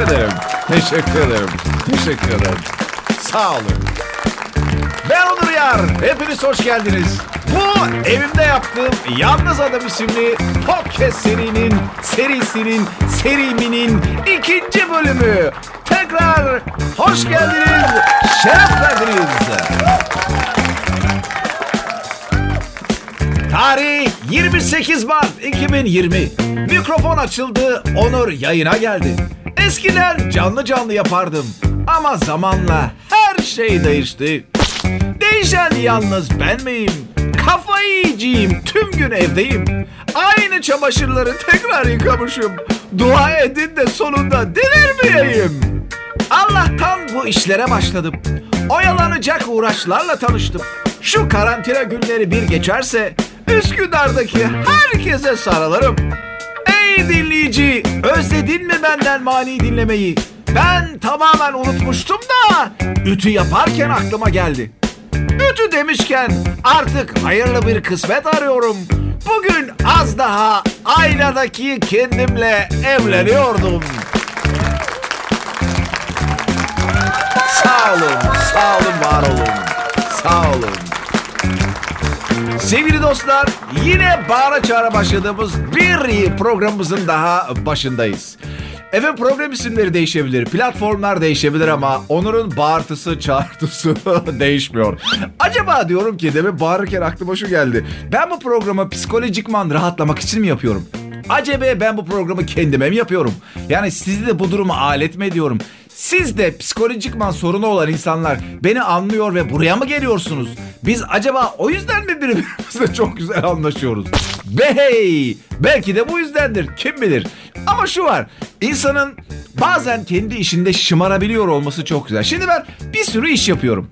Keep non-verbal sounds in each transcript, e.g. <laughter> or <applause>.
Teşekkür ederim. Teşekkür ederim. Teşekkür ederim. Sağ olun. Ben Onur Yar. Hepiniz hoş geldiniz. Bu evimde yaptığım Yalnız Adam isimli podcast serinin, serisinin, seriminin ikinci bölümü. Tekrar hoş geldiniz, şeref verdiniz. Tarih 28 Mart 2020. Mikrofon açıldı, Onur yayına geldi. Eskiden canlı canlı yapardım ama zamanla her şey değişti. Değişen yalnız ben miyim? Kafayı yiyeceğim, tüm gün evdeyim. Aynı çamaşırları tekrar yıkamışım. Dua edin de sonunda delirmeyeyim. Allah'tan bu işlere başladım. Oyalanacak uğraşlarla tanıştım. Şu karantina günleri bir geçerse Üsküdar'daki herkese sarılırım. Ey dinleyici, özledin mi benden mani dinlemeyi? Ben tamamen unutmuştum da ütü yaparken aklıma geldi. Ütü demişken artık hayırlı bir kısmet arıyorum. Bugün az daha aynadaki kendimle evleniyordum. Sağ olun, sağ olun, var olun. Sağ olun. Sevgili dostlar, yine bağıra çağıra başladığımız bir programımızın daha başındayız. Evet program isimleri değişebilir, platformlar değişebilir ama Onur'un bağırtısı, çağırtısı <laughs> değişmiyor. Acaba diyorum ki demin bağırırken aklıma şu geldi. Ben bu programı psikolojikman rahatlamak için mi yapıyorum? Acaba ben bu programı kendime mi yapıyorum? Yani sizi de bu duruma alet mi ediyorum? Siz de psikolojikman sorunu olan insanlar beni anlıyor ve buraya mı geliyorsunuz? Biz acaba o yüzden mi birbirimizle <laughs> çok güzel anlaşıyoruz? Bey! Belki de bu yüzdendir. Kim bilir? Ama şu var. insanın bazen kendi işinde şımarabiliyor olması çok güzel. Şimdi ben bir sürü iş yapıyorum.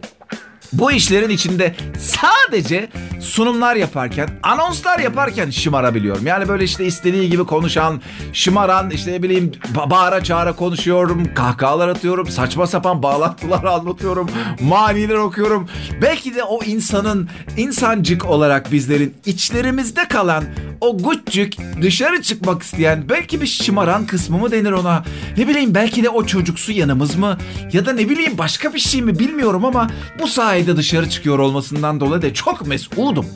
Bu işlerin içinde sadece sunumlar yaparken, anonslar yaparken şımarabiliyorum. Yani böyle işte istediği gibi konuşan, şımaran, işte ne bileyim ba- bağıra çağıra konuşuyorum, kahkahalar atıyorum, saçma sapan bağlantılar <laughs> anlatıyorum, maniler okuyorum. Belki de o insanın insancık olarak bizlerin içlerimizde kalan o güçcük dışarı çıkmak isteyen belki bir şımaran kısmı mı denir ona? Ne bileyim belki de o çocuksu yanımız mı? Ya da ne bileyim başka bir şey mi bilmiyorum ama bu sayede dışarı çıkıyor olmasından dolayı da çok mesudum.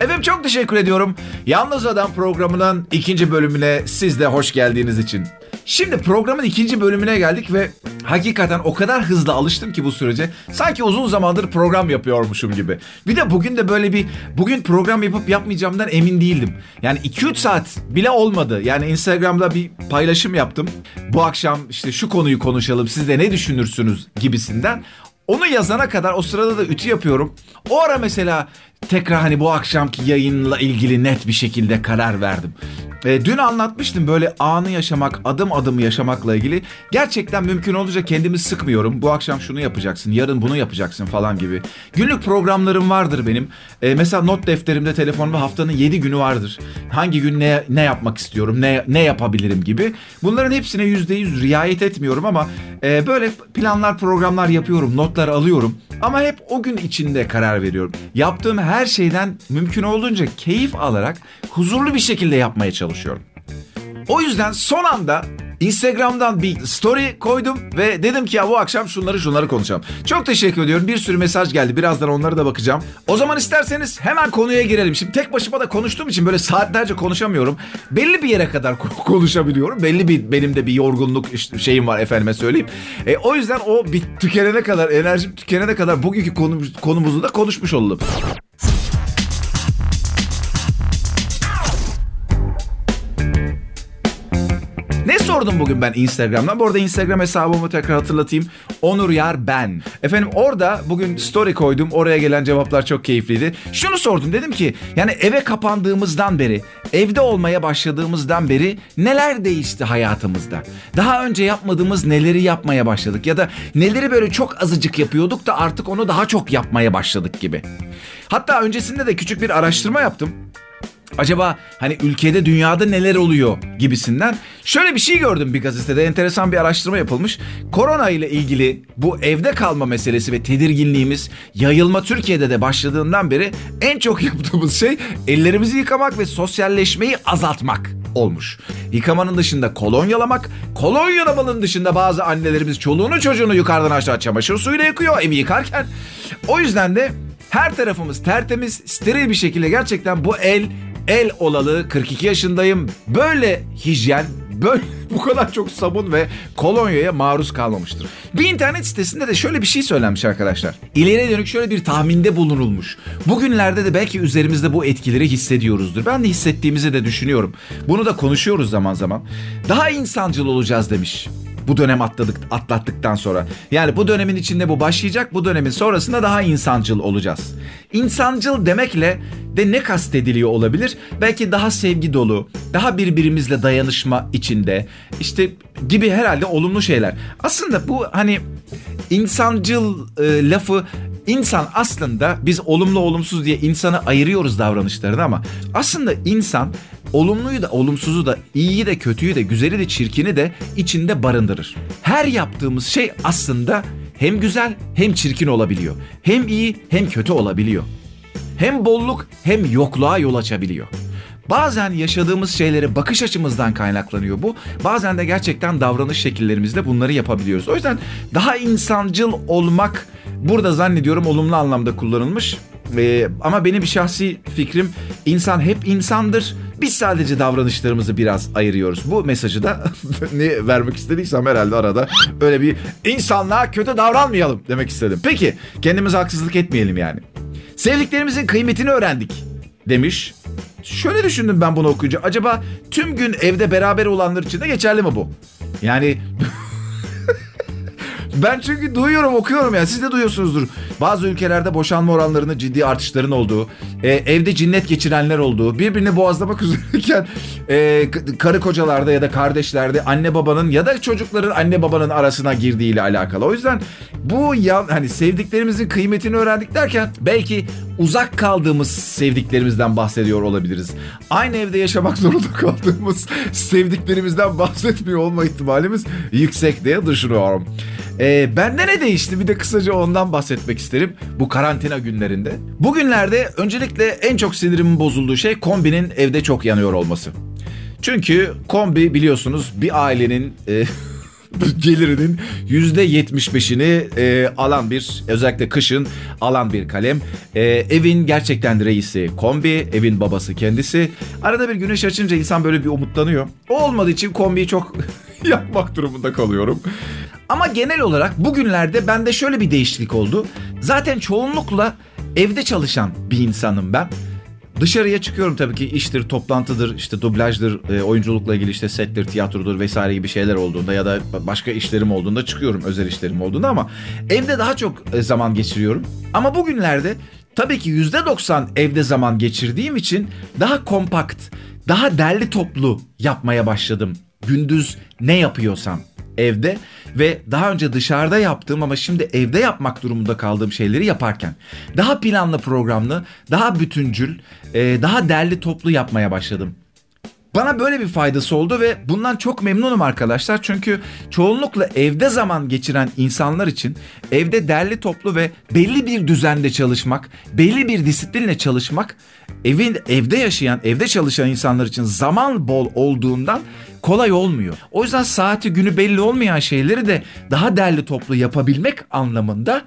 Efendim çok teşekkür ediyorum. Yalnız Adam programının ikinci bölümüne siz de hoş geldiğiniz için. Şimdi programın ikinci bölümüne geldik ve hakikaten o kadar hızlı alıştım ki bu sürece. Sanki uzun zamandır program yapıyormuşum gibi. Bir de bugün de böyle bir bugün program yapıp yapmayacağımdan emin değildim. Yani 2-3 saat bile olmadı. Yani Instagram'da bir paylaşım yaptım. Bu akşam işte şu konuyu konuşalım siz de ne düşünürsünüz gibisinden. Onu yazana kadar o sırada da ütü yapıyorum. O ara mesela tekrar hani bu akşamki yayınla ilgili net bir şekilde karar verdim. E, dün anlatmıştım böyle anı yaşamak, adım adım yaşamakla ilgili. Gerçekten mümkün olunca kendimi sıkmıyorum. Bu akşam şunu yapacaksın, yarın bunu yapacaksın falan gibi. Günlük programlarım vardır benim. E, mesela not defterimde telefonumda haftanın 7 günü vardır. Hangi gün ne, ne yapmak istiyorum, ne, ne yapabilirim gibi. Bunların hepsine %100 riayet etmiyorum ama e, böyle planlar, programlar yapıyorum, notlar alıyorum. Ama hep o gün içinde karar veriyorum. Yaptığım şeyden mümkün olduğunca keyif alarak huzurlu bir şekilde yapmaya çalışıyorum. O yüzden son anda Instagram'dan bir story koydum ve dedim ki ya bu akşam şunları şunları konuşalım. Çok teşekkür ediyorum. Bir sürü mesaj geldi. Birazdan onlara da bakacağım. O zaman isterseniz hemen konuya girelim. Şimdi tek başıma da konuştuğum için böyle saatlerce konuşamıyorum. Belli bir yere kadar <laughs> konuşabiliyorum. Belli bir benim de bir yorgunluk şeyim var efendime söyleyeyim. E, o yüzden o bir tükenene kadar, enerjim tükenene kadar bugünkü konumuz, konumuzu da konuşmuş oldum. Sordum bugün ben Instagram'dan? Bu arada Instagram hesabımı tekrar hatırlatayım. Onur Yar Ben. Efendim orada bugün story koydum. Oraya gelen cevaplar çok keyifliydi. Şunu sordum dedim ki yani eve kapandığımızdan beri, evde olmaya başladığımızdan beri neler değişti hayatımızda? Daha önce yapmadığımız neleri yapmaya başladık? Ya da neleri böyle çok azıcık yapıyorduk da artık onu daha çok yapmaya başladık gibi. Hatta öncesinde de küçük bir araştırma yaptım acaba hani ülkede dünyada neler oluyor gibisinden. Şöyle bir şey gördüm bir gazetede enteresan bir araştırma yapılmış. Korona ile ilgili bu evde kalma meselesi ve tedirginliğimiz yayılma Türkiye'de de başladığından beri en çok yaptığımız şey ellerimizi yıkamak ve sosyalleşmeyi azaltmak. olmuş. Yıkamanın dışında kolonyalamak, kolonyalamanın dışında bazı annelerimiz çoluğunu çocuğunu yukarıdan aşağı çamaşır suyuyla yıkıyor evi yıkarken. O yüzden de her tarafımız tertemiz, steril bir şekilde gerçekten bu el el olalı 42 yaşındayım. Böyle hijyen, böyle <laughs> bu kadar çok sabun ve kolonyaya maruz kalmamıştır. Bir internet sitesinde de şöyle bir şey söylenmiş arkadaşlar. İleriye dönük şöyle bir tahminde bulunulmuş. Bugünlerde de belki üzerimizde bu etkileri hissediyoruzdur. Ben de hissettiğimizi de düşünüyorum. Bunu da konuşuyoruz zaman zaman. Daha insancıl olacağız demiş bu dönem atladık atlattıktan sonra. Yani bu dönemin içinde bu başlayacak. Bu dönemin sonrasında daha insancıl olacağız. İnsancıl demekle de ne kastediliyor olabilir? Belki daha sevgi dolu, daha birbirimizle dayanışma içinde, işte gibi herhalde olumlu şeyler. Aslında bu hani insancıl e, lafı insan aslında biz olumlu olumsuz diye insanı ayırıyoruz davranışlarını ama aslında insan olumluyu da olumsuzu da iyiyi de kötüyü de güzeli de çirkini de içinde barındırır. Her yaptığımız şey aslında hem güzel hem çirkin olabiliyor. Hem iyi hem kötü olabiliyor. Hem bolluk hem yokluğa yol açabiliyor. Bazen yaşadığımız şeylere bakış açımızdan kaynaklanıyor bu. Bazen de gerçekten davranış şekillerimizde bunları yapabiliyoruz. O yüzden daha insancıl olmak burada zannediyorum olumlu anlamda kullanılmış. Ee, ama benim bir şahsi fikrim insan hep insandır. Biz sadece davranışlarımızı biraz ayırıyoruz. Bu mesajı da <laughs> ne vermek istediysem herhalde arada öyle bir insanlığa kötü davranmayalım demek istedim. Peki kendimize haksızlık etmeyelim yani. Sevdiklerimizin kıymetini öğrendik demiş. Şöyle düşündüm ben bunu okuyunca. Acaba tüm gün evde beraber olanlar için de geçerli mi bu? Yani Ben çünkü duyuyorum okuyorum ya siz de duyuyorsunuzdur. Bazı ülkelerde boşanma oranlarının ciddi artışların olduğu, e, evde cinnet geçirenler olduğu, birbirini boğazlamak <laughs> üzereyken e, karı kocalarda ya da kardeşlerde anne babanın ya da çocukların anne babanın arasına girdiğiyle alakalı. O yüzden bu ya, hani sevdiklerimizin kıymetini öğrendik derken belki uzak kaldığımız sevdiklerimizden bahsediyor olabiliriz. Aynı evde yaşamak <laughs> zorunda kaldığımız sevdiklerimizden bahsetmiyor olma ihtimalimiz yüksek diye düşünüyorum. Ee, bende ne değişti bir de kısaca ondan bahsetmek isterim bu karantina günlerinde. Bugünlerde öncelikle en çok sinirimin bozulduğu şey kombinin evde çok yanıyor olması. Çünkü kombi biliyorsunuz bir ailenin... E, <laughs> gelirinin yüzde yetmiş beşini e, alan bir özellikle kışın alan bir kalem. E, evin gerçekten reisi kombi, evin babası kendisi. Arada bir güneş açınca insan böyle bir umutlanıyor. O olmadığı için kombiyi çok <laughs> yapmak durumunda kalıyorum. Ama genel olarak bugünlerde bende şöyle bir değişiklik oldu. Zaten çoğunlukla evde çalışan bir insanım ben. Dışarıya çıkıyorum tabii ki iştir, toplantıdır, işte dublajdır, e, oyunculukla ilgili işte settir, tiyatrodur vesaire gibi şeyler olduğunda ya da başka işlerim olduğunda çıkıyorum, özel işlerim olduğunda ama evde daha çok e, zaman geçiriyorum. Ama bugünlerde tabii ki %90 evde zaman geçirdiğim için daha kompakt, daha derli toplu yapmaya başladım. Gündüz ne yapıyorsam evde ve daha önce dışarıda yaptığım ama şimdi evde yapmak durumunda kaldığım şeyleri yaparken daha planlı programlı, daha bütüncül, e, daha derli toplu yapmaya başladım. Bana böyle bir faydası oldu ve bundan çok memnunum arkadaşlar. Çünkü çoğunlukla evde zaman geçiren insanlar için evde derli toplu ve belli bir düzende çalışmak, belli bir disiplinle çalışmak evin evde yaşayan, evde çalışan insanlar için zaman bol olduğundan kolay olmuyor. O yüzden saati günü belli olmayan şeyleri de daha derli toplu yapabilmek anlamında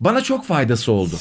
bana çok faydası oldu.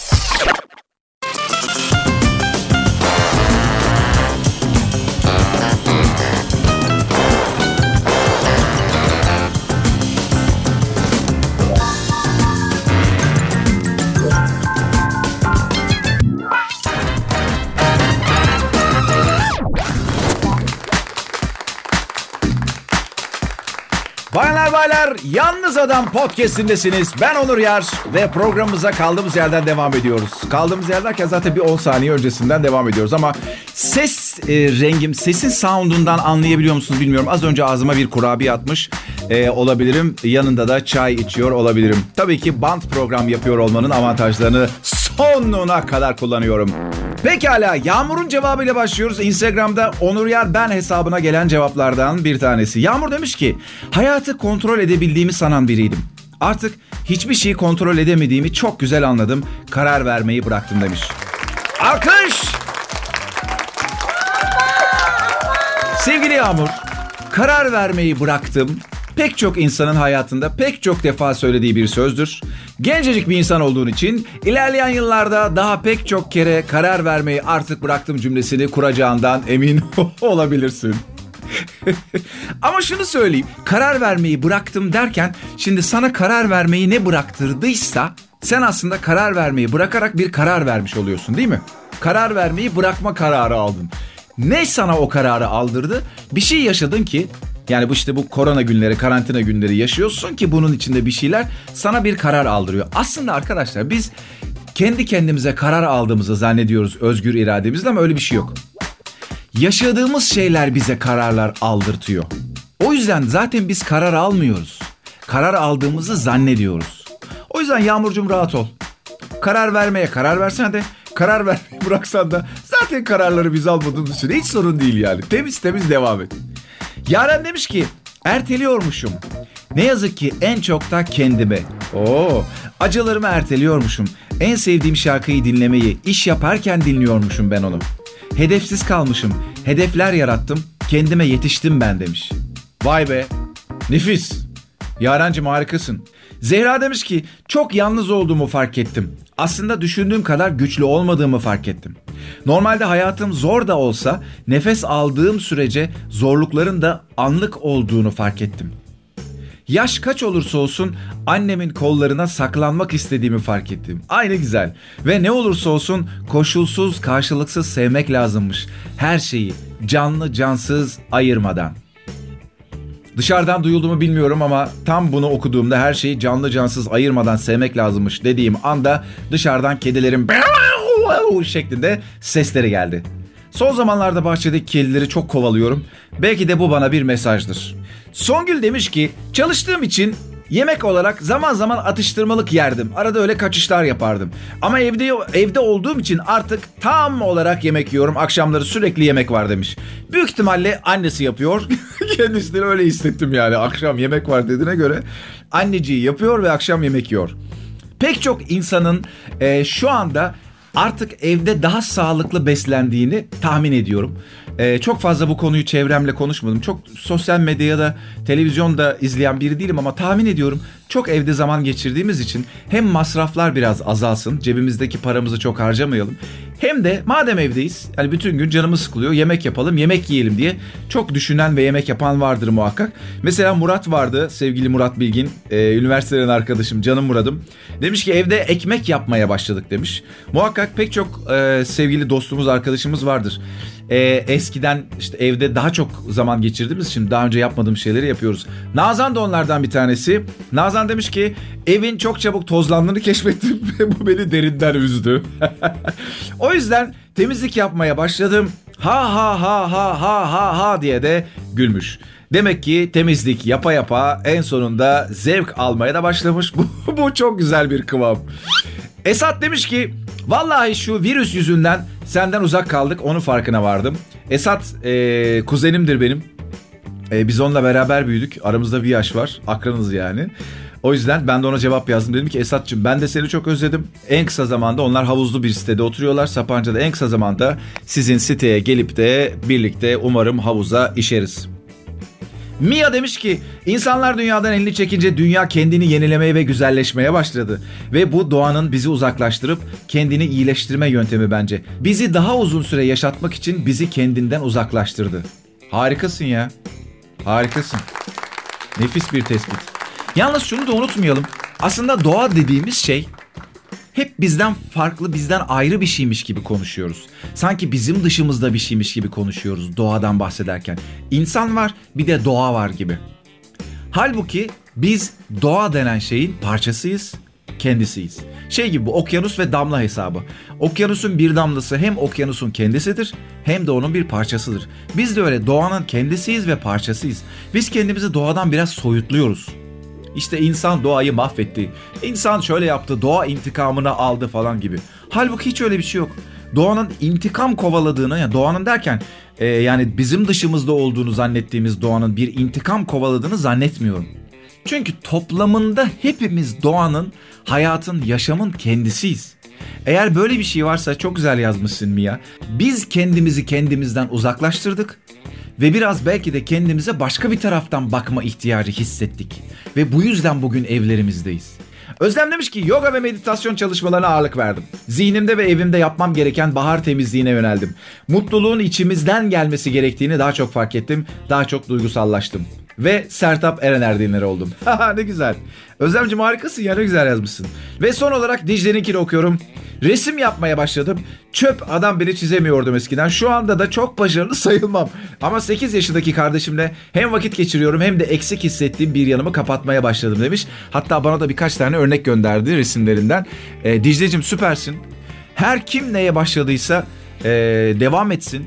Bayanlar baylar Yalnız Adam podcastindesiniz. Ben Onur Yar ve programımıza kaldığımız yerden devam ediyoruz. Kaldığımız yer derken zaten bir 10 saniye öncesinden devam ediyoruz ama ses e, rengim, sesin soundundan anlayabiliyor musunuz bilmiyorum. Az önce ağzıma bir kurabiye atmış e, olabilirim. Yanında da çay içiyor olabilirim. Tabii ki band program yapıyor olmanın avantajlarını sonuna kadar kullanıyorum. Pekala Yağmur'un cevabıyla başlıyoruz. Instagram'da Onur Yar Ben hesabına gelen cevaplardan bir tanesi. Yağmur demiş ki hayatı kontrol edebildiğimi sanan biriydim. Artık hiçbir şeyi kontrol edemediğimi çok güzel anladım. Karar vermeyi bıraktım demiş. Alkış! Sevgili Yağmur, karar vermeyi bıraktım. Pek çok insanın hayatında pek çok defa söylediği bir sözdür. Gencecik bir insan olduğun için ilerleyen yıllarda daha pek çok kere karar vermeyi artık bıraktım cümlesini kuracağından emin <laughs> olabilirsin. <laughs> Ama şunu söyleyeyim. Karar vermeyi bıraktım derken şimdi sana karar vermeyi ne bıraktırdıysa sen aslında karar vermeyi bırakarak bir karar vermiş oluyorsun değil mi? Karar vermeyi bırakma kararı aldın. Ne sana o kararı aldırdı? Bir şey yaşadın ki yani bu işte bu korona günleri, karantina günleri yaşıyorsun ki bunun içinde bir şeyler sana bir karar aldırıyor. Aslında arkadaşlar biz kendi kendimize karar aldığımızı zannediyoruz özgür irademizle ama öyle bir şey yok. Yaşadığımız şeyler bize kararlar aldırtıyor. O yüzden zaten biz karar almıyoruz. Karar aldığımızı zannediyoruz. O yüzden Yağmurcuğum rahat ol. Karar vermeye karar versen de karar vermeyi bıraksan da zaten kararları biz almadığımız için hiç sorun değil yani. Temiz temiz devam et. Yaren demiş ki erteliyormuşum. Ne yazık ki en çok da kendime. Oo, acılarımı erteliyormuşum. En sevdiğim şarkıyı dinlemeyi iş yaparken dinliyormuşum ben onu. Hedefsiz kalmışım. Hedefler yarattım. Kendime yetiştim ben demiş. Vay be. Nefis. Yarencim harikasın. Zehra demiş ki çok yalnız olduğumu fark ettim. Aslında düşündüğüm kadar güçlü olmadığımı fark ettim. Normalde hayatım zor da olsa nefes aldığım sürece zorlukların da anlık olduğunu fark ettim. Yaş kaç olursa olsun annemin kollarına saklanmak istediğimi fark ettim. Aynı güzel. Ve ne olursa olsun koşulsuz, karşılıksız sevmek lazımmış. Her şeyi canlı cansız ayırmadan. Dışarıdan duyuldu bilmiyorum ama tam bunu okuduğumda her şeyi canlı cansız ayırmadan sevmek lazımmış dediğim anda dışarıdan kedilerin şeklinde sesleri geldi. Son zamanlarda bahçedeki kedileri çok kovalıyorum. Belki de bu bana bir mesajdır. Songül demiş ki çalıştığım için Yemek olarak zaman zaman atıştırmalık yerdim. Arada öyle kaçışlar yapardım. Ama evde evde olduğum için artık tam olarak yemek yiyorum. Akşamları sürekli yemek var demiş. Büyük ihtimalle annesi yapıyor. <laughs> Kendisini öyle hissettim yani. Akşam yemek var dediğine göre anneciği yapıyor ve akşam yemek yiyor. Pek çok insanın e, şu anda artık evde daha sağlıklı beslendiğini tahmin ediyorum. Ee, çok fazla bu konuyu çevremle konuşmadım. Çok sosyal medyada, televizyonda izleyen biri değilim ama tahmin ediyorum çok evde zaman geçirdiğimiz için hem masraflar biraz azalsın, cebimizdeki paramızı çok harcamayalım. Hem de madem evdeyiz, yani bütün gün canımız sıkılıyor, yemek yapalım, yemek yiyelim diye çok düşünen ve yemek yapan vardır muhakkak. Mesela Murat vardı, sevgili Murat Bilgin, e, üniversiteden arkadaşım, canım Murat'ım. Demiş ki evde ekmek yapmaya başladık demiş. Muhakkak pek çok e, sevgili dostumuz, arkadaşımız vardır e, eskiden işte evde daha çok zaman geçirdiğimiz için daha önce yapmadığım şeyleri yapıyoruz. Nazan da onlardan bir tanesi. Nazan demiş ki evin çok çabuk tozlandığını keşfettim <laughs> ve bu beni derinden üzdü. <laughs> o yüzden temizlik yapmaya başladım. Ha ha ha ha ha ha ha diye de gülmüş. Demek ki temizlik yapa yapa en sonunda zevk almaya da başlamış. <laughs> Bu, çok güzel bir kıvam. Esat demiş ki vallahi şu virüs yüzünden Senden uzak kaldık onun farkına vardım. Esat e, kuzenimdir benim. E, biz onunla beraber büyüdük. Aramızda bir yaş var. Akranız yani. O yüzden ben de ona cevap yazdım. Dedim ki Esat'cığım ben de seni çok özledim. En kısa zamanda onlar havuzlu bir sitede oturuyorlar. Sapanca'da en kısa zamanda sizin siteye gelip de birlikte umarım havuza işeriz. Mia demiş ki insanlar dünyadan elini çekince dünya kendini yenilemeye ve güzelleşmeye başladı. Ve bu doğanın bizi uzaklaştırıp kendini iyileştirme yöntemi bence. Bizi daha uzun süre yaşatmak için bizi kendinden uzaklaştırdı. Harikasın ya. Harikasın. Nefis bir tespit. Yalnız şunu da unutmayalım. Aslında doğa dediğimiz şey hep bizden farklı, bizden ayrı bir şeymiş gibi konuşuyoruz. Sanki bizim dışımızda bir şeymiş gibi konuşuyoruz doğadan bahsederken. İnsan var, bir de doğa var gibi. Halbuki biz doğa denen şeyin parçasıyız, kendisiyiz. Şey gibi okyanus ve damla hesabı. Okyanusun bir damlası hem okyanusun kendisidir hem de onun bir parçasıdır. Biz de öyle doğanın kendisiyiz ve parçasıyız. Biz kendimizi doğadan biraz soyutluyoruz. İşte insan doğayı mahvetti. İnsan şöyle yaptı, doğa intikamını aldı falan gibi. Halbuki hiç öyle bir şey yok. Doğanın intikam kovaladığını, yani doğanın derken e, yani bizim dışımızda olduğunu zannettiğimiz doğanın bir intikam kovaladığını zannetmiyorum. Çünkü toplamında hepimiz doğanın, hayatın, yaşamın kendisiyiz. Eğer böyle bir şey varsa çok güzel yazmışsın Mia. Biz kendimizi kendimizden uzaklaştırdık ve biraz belki de kendimize başka bir taraftan bakma ihtiyacı hissettik. Ve bu yüzden bugün evlerimizdeyiz. Özlem demiş ki yoga ve meditasyon çalışmalarına ağırlık verdim. Zihnimde ve evimde yapmam gereken bahar temizliğine yöneldim. Mutluluğun içimizden gelmesi gerektiğini daha çok fark ettim. Daha çok duygusallaştım. Ve Sertap Erener dinleri oldum. <laughs> ne güzel. Özlemciğim harikasın ya ne güzel yazmışsın. Ve son olarak Dicle'ninkini okuyorum. Resim yapmaya başladım. Çöp adam beni çizemiyordum eskiden. Şu anda da çok başarılı <laughs> sayılmam. Ama 8 yaşındaki kardeşimle hem vakit geçiriyorum hem de eksik hissettiğim bir yanımı kapatmaya başladım demiş. Hatta bana da birkaç tane örnek gönderdi resimlerinden. E, Dicle'cim süpersin. Her kim neye başladıysa e, devam etsin.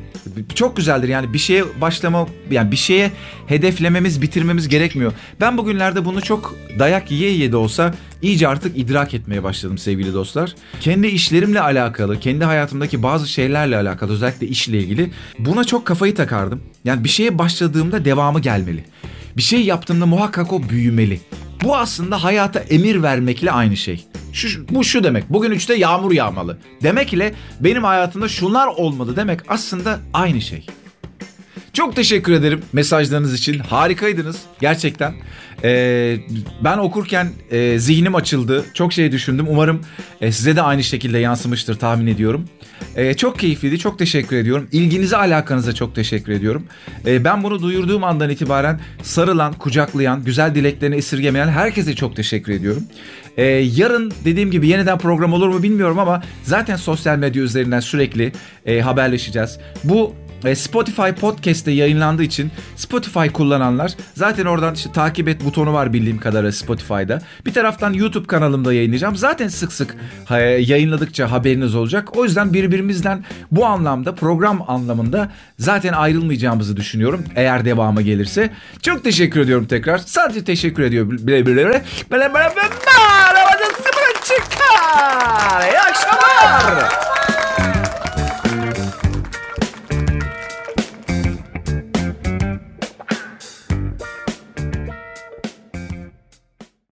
Çok güzeldir yani bir şeye başlama yani bir şeye hedeflememiz bitirmemiz gerekmiyor. Ben bugünlerde bunu çok dayak yiye yiye de olsa iyice artık idrak etmeye başladım sevgili dostlar. Kendi işlerimle alakalı, kendi hayatımdaki bazı şeylerle alakalı özellikle işle ilgili buna çok kafayı takardım. Yani bir şeye başladığımda devamı gelmeli. Bir şey yaptığımda muhakkak o büyümeli. Bu aslında hayata emir vermekle aynı şey. Şu, bu şu demek. Bugün üçte yağmur yağmalı. Demek ile benim hayatımda şunlar olmalı demek aslında aynı şey. Çok teşekkür ederim mesajlarınız için. Harikaydınız gerçekten. Ee, ben okurken e, zihnim açıldı. Çok şey düşündüm. Umarım e, size de aynı şekilde yansımıştır tahmin ediyorum. E, çok keyifliydi. Çok teşekkür ediyorum. İlginize alakanıza çok teşekkür ediyorum. E, ben bunu duyurduğum andan itibaren sarılan, kucaklayan, güzel dileklerini esirgemeyen herkese çok teşekkür ediyorum. E, yarın dediğim gibi yeniden program olur mu bilmiyorum ama zaten sosyal medya üzerinden sürekli e, haberleşeceğiz. Bu Spotify Podcast'te yayınlandığı için Spotify kullananlar zaten oradan işte takip et butonu var bildiğim kadarıyla Spotify'da. Bir taraftan YouTube kanalımda yayınlayacağım. Zaten sık sık yayınladıkça haberiniz olacak. O yüzden birbirimizden bu anlamda program anlamında zaten ayrılmayacağımızı düşünüyorum. Eğer devamı gelirse. Çok teşekkür ediyorum tekrar. Sadece teşekkür ediyorum. Bile bile bile. Bile bile bile. İyi akşamlar.